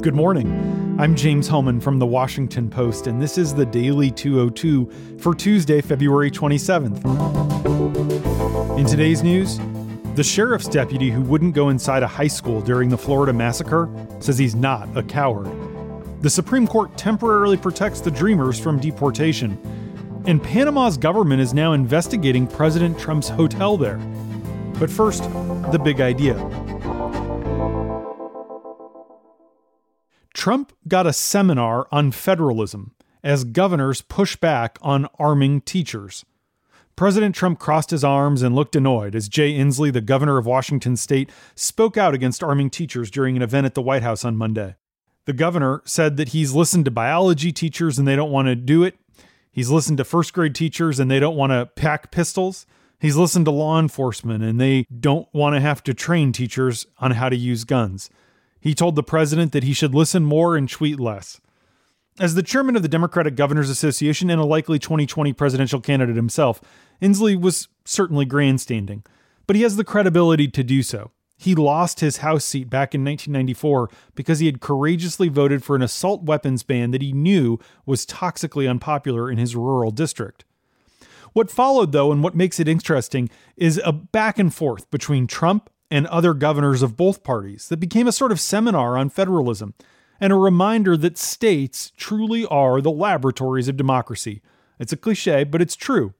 Good morning. I'm James Hohmann from the Washington Post, and this is the Daily 202 for Tuesday, February 27th. In today's news, the sheriff's deputy who wouldn't go inside a high school during the Florida massacre says he's not a coward. The Supreme Court temporarily protects the Dreamers from deportation. And Panama's government is now investigating President Trump's hotel there. But first, the big idea. Trump got a seminar on federalism as governors push back on arming teachers. President Trump crossed his arms and looked annoyed as Jay Inslee, the governor of Washington state, spoke out against arming teachers during an event at the White House on Monday. The governor said that he's listened to biology teachers and they don't want to do it. He's listened to first grade teachers and they don't want to pack pistols. He's listened to law enforcement and they don't want to have to train teachers on how to use guns. He told the president that he should listen more and tweet less. As the chairman of the Democratic Governors Association and a likely 2020 presidential candidate himself, Inslee was certainly grandstanding, but he has the credibility to do so. He lost his House seat back in 1994 because he had courageously voted for an assault weapons ban that he knew was toxically unpopular in his rural district. What followed, though, and what makes it interesting, is a back and forth between Trump and other governors of both parties that became a sort of seminar on federalism and a reminder that states truly are the laboratories of democracy. It's a cliche, but it's true.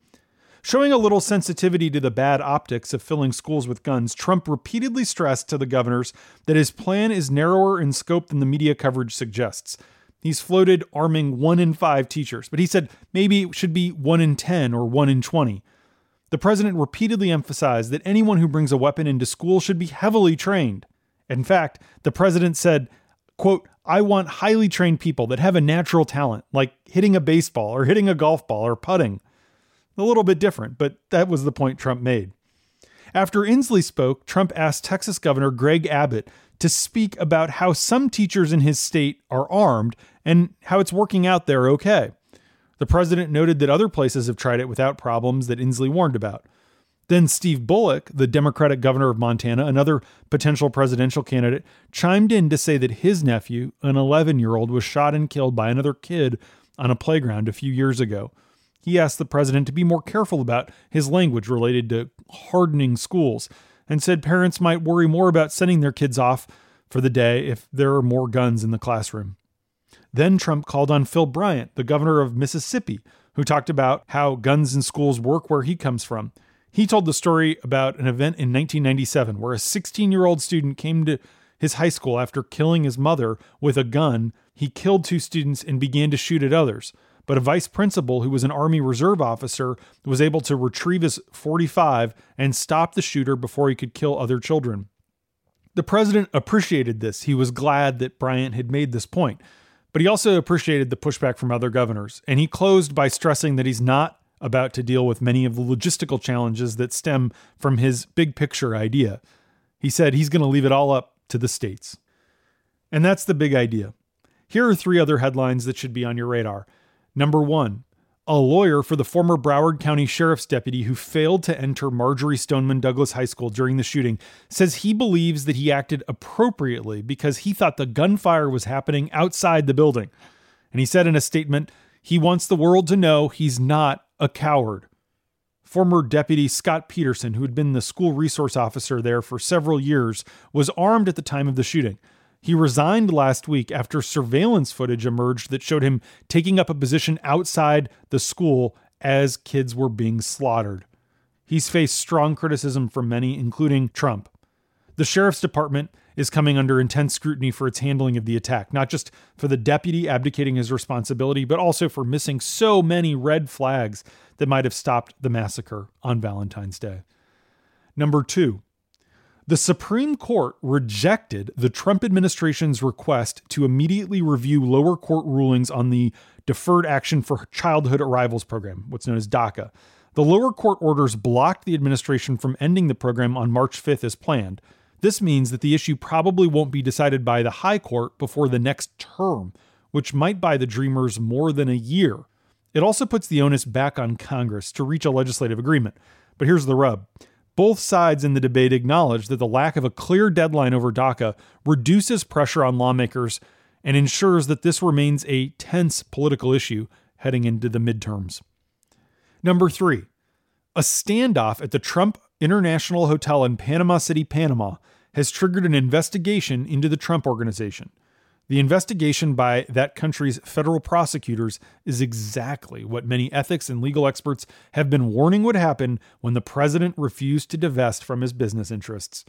Showing a little sensitivity to the bad optics of filling schools with guns, Trump repeatedly stressed to the governors that his plan is narrower in scope than the media coverage suggests. He's floated arming one in five teachers, but he said maybe it should be one in 10 or one in 20. The president repeatedly emphasized that anyone who brings a weapon into school should be heavily trained. In fact, the president said, quote, I want highly trained people that have a natural talent, like hitting a baseball or hitting a golf ball or putting. A little bit different, but that was the point Trump made. After Inslee spoke, Trump asked Texas Governor Greg Abbott to speak about how some teachers in his state are armed and how it's working out there okay. The president noted that other places have tried it without problems that Inslee warned about. Then Steve Bullock, the Democratic governor of Montana, another potential presidential candidate, chimed in to say that his nephew, an 11 year old, was shot and killed by another kid on a playground a few years ago. He asked the president to be more careful about his language related to hardening schools and said parents might worry more about sending their kids off for the day if there are more guns in the classroom. Then Trump called on Phil Bryant, the governor of Mississippi, who talked about how guns in schools work where he comes from. He told the story about an event in 1997 where a 16 year old student came to his high school after killing his mother with a gun. He killed two students and began to shoot at others. But a vice principal who was an Army Reserve officer was able to retrieve his 45 and stop the shooter before he could kill other children. The president appreciated this. He was glad that Bryant had made this point. But he also appreciated the pushback from other governors, and he closed by stressing that he's not about to deal with many of the logistical challenges that stem from his big picture idea. He said he's going to leave it all up to the states. And that's the big idea. Here are three other headlines that should be on your radar. Number one, a lawyer for the former Broward County Sheriff's deputy who failed to enter Marjory Stoneman Douglas High School during the shooting says he believes that he acted appropriately because he thought the gunfire was happening outside the building. And he said in a statement, he wants the world to know he's not a coward. Former Deputy Scot Peterson, who had been the school resource officer there for several years, was armed at the time of the shooting. He resigned last week after surveillance footage emerged that showed him taking up a position outside the school as kids were being slaughtered. He's faced strong criticism from many, including Trump. The sheriff's department is coming under intense scrutiny for its handling of the attack, not just for the deputy abdicating his responsibility, but also for missing so many red flags that might have stopped the massacre on Valentine's Day. Number two, the Supreme Court rejected the Trump administration's request to immediately review lower court rulings on the Deferred Action for Childhood Arrivals program, what's known as DACA. The lower court orders blocked the administration from ending the program on March 5th as planned. This means that the issue probably won't be decided by the High Court before the next term, which might buy the Dreamers more than a year. It also puts the onus back on Congress to reach a legislative agreement. But here's the rub both sides in the debate acknowledge that the lack of a clear deadline over DACA reduces pressure on lawmakers and ensures that this remains a tense political issue heading into the midterms. Number three, a standoff at the Trump International Hotel in Panama City, Panama, has triggered an investigation into the Trump Organization. The investigation by that country's federal prosecutors is exactly what many ethics and legal experts have been warning would happen when the president refused to divest from his business interests.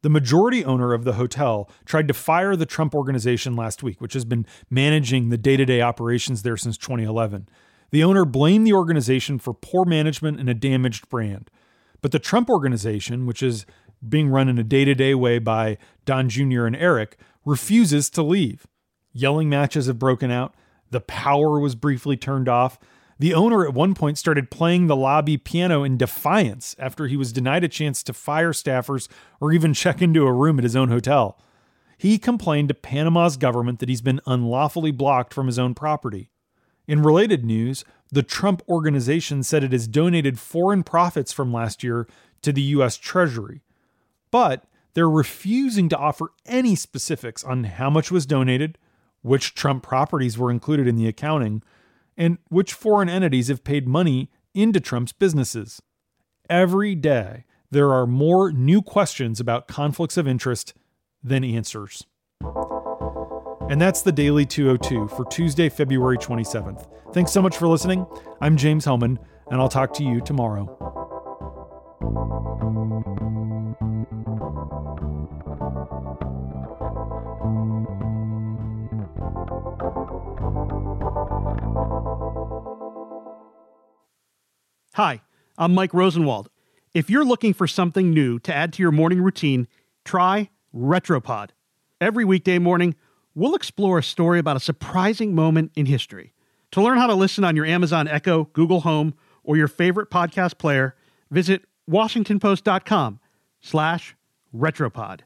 The majority owner of the hotel tried to fire the Trump Organization last week, which has been managing the day to day operations there since 2011. The owner blamed the organization for poor management and a damaged brand. But the Trump Organization, which is being run in a day to day way by Don Jr. and Eric, refuses to leave. Yelling matches have broken out. The power was briefly turned off. The owner at one point started playing the lobby piano in defiance after he was denied a chance to fire staffers or even check into a room at his own hotel. He complained to Panama's government that he's been unlawfully blocked from his own property. In related news, the Trump organization said it has donated foreign profits from last year to the U.S. Treasury. But they're refusing to offer any specifics on how much was donated, which Trump properties were included in the accounting, and which foreign entities have paid money into Trump's businesses. Every day, there are more new questions about conflicts of interest than answers. And that's the Daily 202 for Tuesday, February 27th. Thanks so much for listening. I'm James Hohmann, and I'll talk to you tomorrow. Hi, I'm Mike Rosenwald. If you're looking for something new to add to your morning routine, try Retropod. Every weekday morning, we'll explore a story about a surprising moment in history. To learn how to listen on your Amazon Echo, Google Home, or your favorite podcast player, visit washingtonpost.com slash retropod.